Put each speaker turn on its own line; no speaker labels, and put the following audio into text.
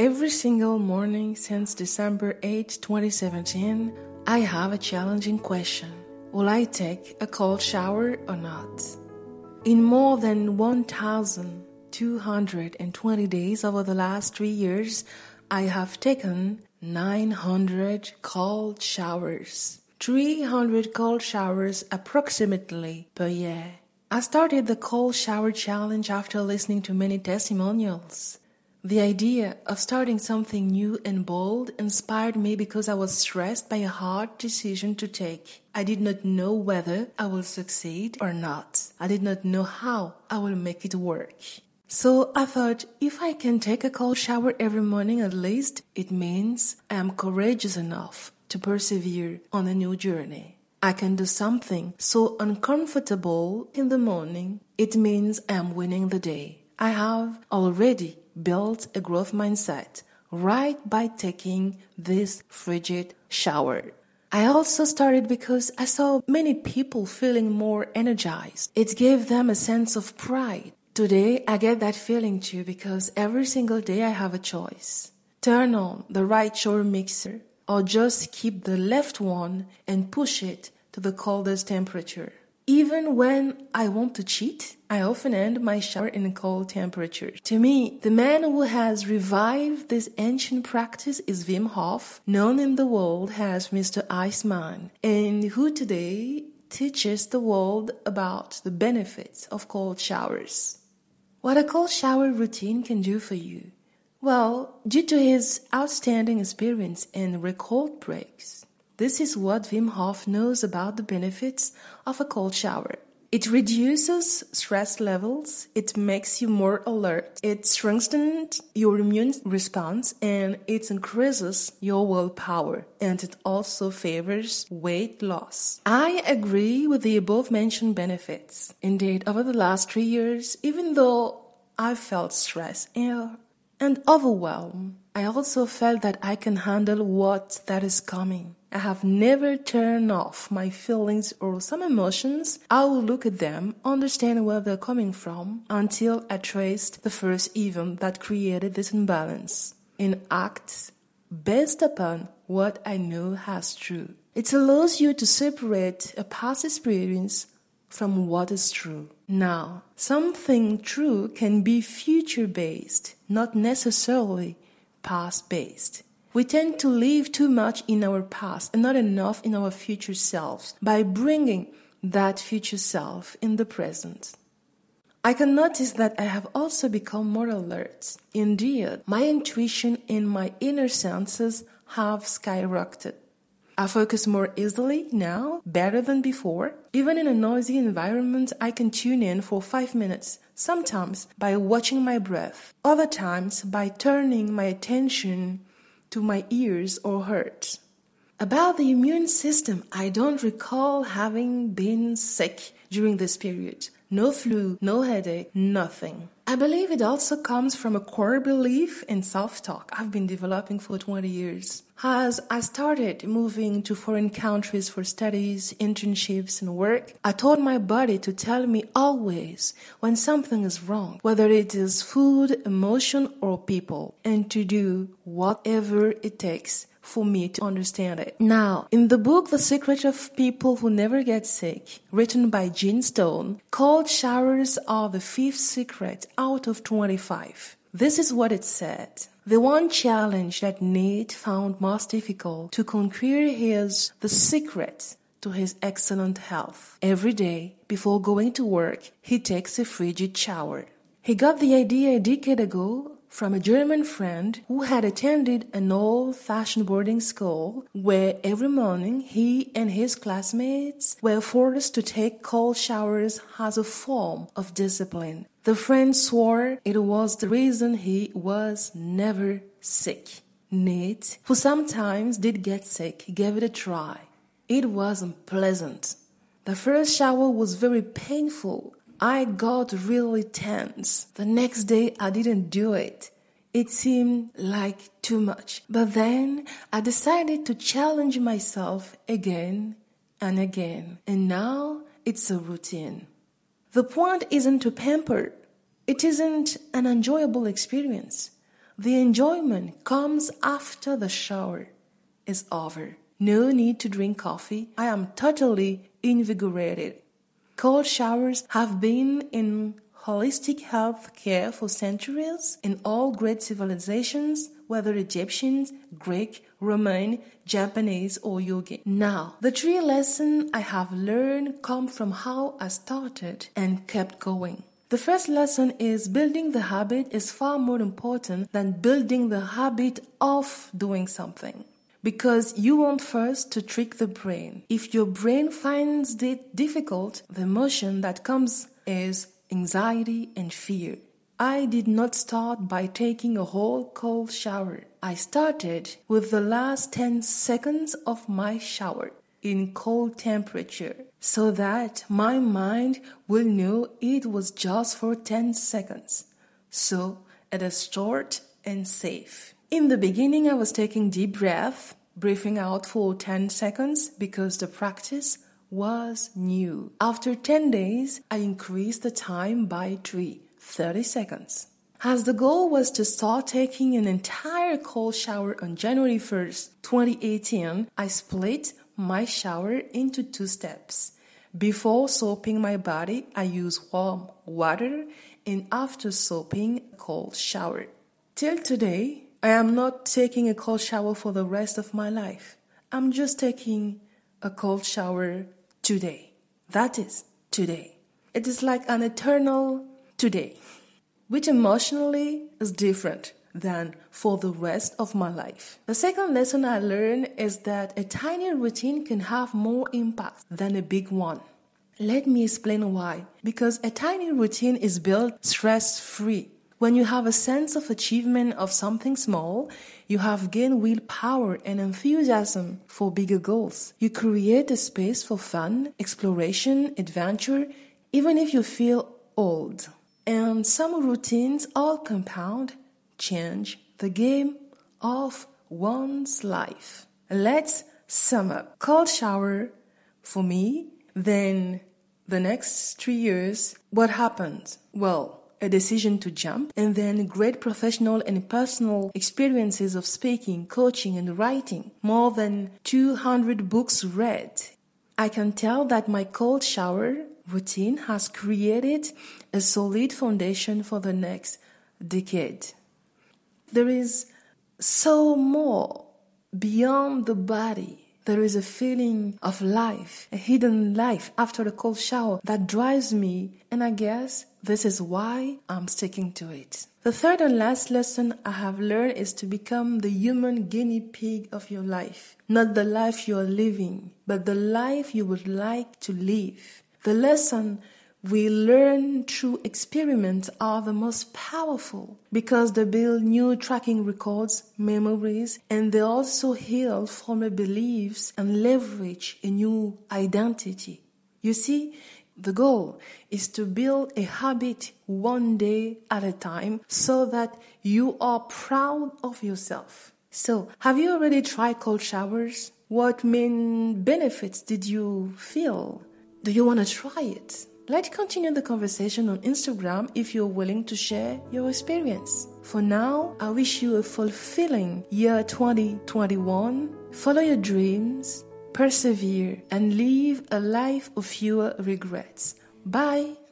Every single morning since December 8, 2017, I have a challenging question. Will I take a cold shower or not? In more than 1,220 days over the last three years, I have taken 900 cold showers. 300 cold showers approximately per year. I started the cold shower challenge after listening to many testimonials. The idea of starting something new and bold inspired me because I was stressed by a hard decision to take. I did not know whether I will succeed or not. I did not know how I will make it work. So I thought if I can take a cold shower every morning at least, it means I am courageous enough to persevere on a new journey. I can do something so uncomfortable in the morning, it means I am winning the day. I have already built a growth mindset right by taking this frigid shower. I also started because I saw many people feeling more energized. It gave them a sense of pride. Today, I get that feeling too because every single day I have a choice. Turn on the right shower mixer or just keep the left one and push it to the coldest temperature. Even when I want to cheat, I often end my shower in cold temperature. To me, the man who has revived this ancient practice is Wim Hof, known in the world as Mr. Iceman, and who today teaches the world about the benefits of cold showers. What a cold shower routine can do for you. Well, due to his outstanding experience in record breaks, this is what Wim Hof knows about the benefits of a cold shower. It reduces stress levels, it makes you more alert, it strengthens your immune response, and it increases your willpower, and it also favors weight loss. I agree with the above mentioned benefits. Indeed, over the last three years, even though I felt stress and overwhelmed, I also felt that I can handle what that is coming. I have never turned off my feelings or some emotions. I will look at them, understand where they're coming from, until I traced the first event that created this imbalance. In acts based upon what I know as true. It allows you to separate a past experience from what is true. Now, something true can be future based, not necessarily past based. We tend to live too much in our past and not enough in our future selves by bringing that future self in the present. I can notice that I have also become more alert. Indeed, my intuition and my inner senses have skyrocketed. I focus more easily now, better than before. Even in a noisy environment, I can tune in for five minutes, sometimes by watching my breath, other times by turning my attention to my ears or heart. About the immune system, I don't recall having been sick during this period. No flu, no headache, nothing. I believe it also comes from a core belief in self talk I've been developing for 20 years. As I started moving to foreign countries for studies, internships, and work, I told my body to tell me always when something is wrong, whether it is food, emotion, or people, and to do whatever it takes for me to understand it. Now, in the book The Secret of People Who Never Get Sick, written by Gene Stone, cold showers are the fifth secret out of 25. This is what it said. The one challenge that Nate found most difficult to conquer is the secret to his excellent health. Every day, before going to work, he takes a frigid shower. He got the idea a decade ago from a German friend who had attended an old fashioned boarding school where every morning he and his classmates were forced to take cold showers as a form of discipline. The friend swore it was the reason he was never sick. Nate, who sometimes did get sick, gave it a try. It was unpleasant. The first shower was very painful I got really tense. The next day, I didn't do it. It seemed like too much. But then I decided to challenge myself again and again. And now it's a routine. The point isn't to pamper, it isn't an enjoyable experience. The enjoyment comes after the shower is over. No need to drink coffee. I am totally invigorated. Cold showers have been in holistic health care for centuries in all great civilizations, whether Egyptians, Greek, Roman, Japanese, or yogi. Now, the three lessons I have learned come from how I started and kept going. The first lesson is building the habit is far more important than building the habit of doing something because you want first to trick the brain. If your brain finds it difficult, the emotion that comes is anxiety and fear. I did not start by taking a whole cold shower. I started with the last 10 seconds of my shower in cold temperature so that my mind will know it was just for 10 seconds. So it is short and safe. In the beginning, I was taking deep breath, breathing out for 10 seconds because the practice was new. After 10 days, I increased the time by 3, 30 seconds. As the goal was to start taking an entire cold shower on January 1st, 2018, I split my shower into two steps. Before soaping my body, I use warm water and after soaping, cold shower. Till today, I am not taking a cold shower for the rest of my life. I'm just taking a cold shower today. That is today. It is like an eternal today, which emotionally is different than for the rest of my life. The second lesson I learned is that a tiny routine can have more impact than a big one. Let me explain why. Because a tiny routine is built stress free. When you have a sense of achievement of something small, you have gained willpower and enthusiasm for bigger goals. You create a space for fun, exploration, adventure, even if you feel old. And some routines all compound change the game of one's life. Let's sum up. Cold shower for me, then the next three years, what happened? Well, a decision to jump, and then great professional and personal experiences of speaking, coaching, and writing. More than 200 books read. I can tell that my cold shower routine has created a solid foundation for the next decade. There is so more beyond the body. There is a feeling of life, a hidden life after a cold shower that drives me, and I guess this is why I'm sticking to it. The third and last lesson I have learned is to become the human guinea pig of your life. Not the life you are living, but the life you would like to live. The lesson we learn through experiments are the most powerful because they build new tracking records, memories, and they also heal former beliefs and leverage a new identity. You see, the goal is to build a habit one day at a time so that you are proud of yourself. So, have you already tried cold showers? What main benefits did you feel? Do you want to try it? Let's continue the conversation on Instagram if you're willing to share your experience. For now, I wish you a fulfilling year 2021. Follow your dreams persevere, and live a life of fewer regrets. Bye.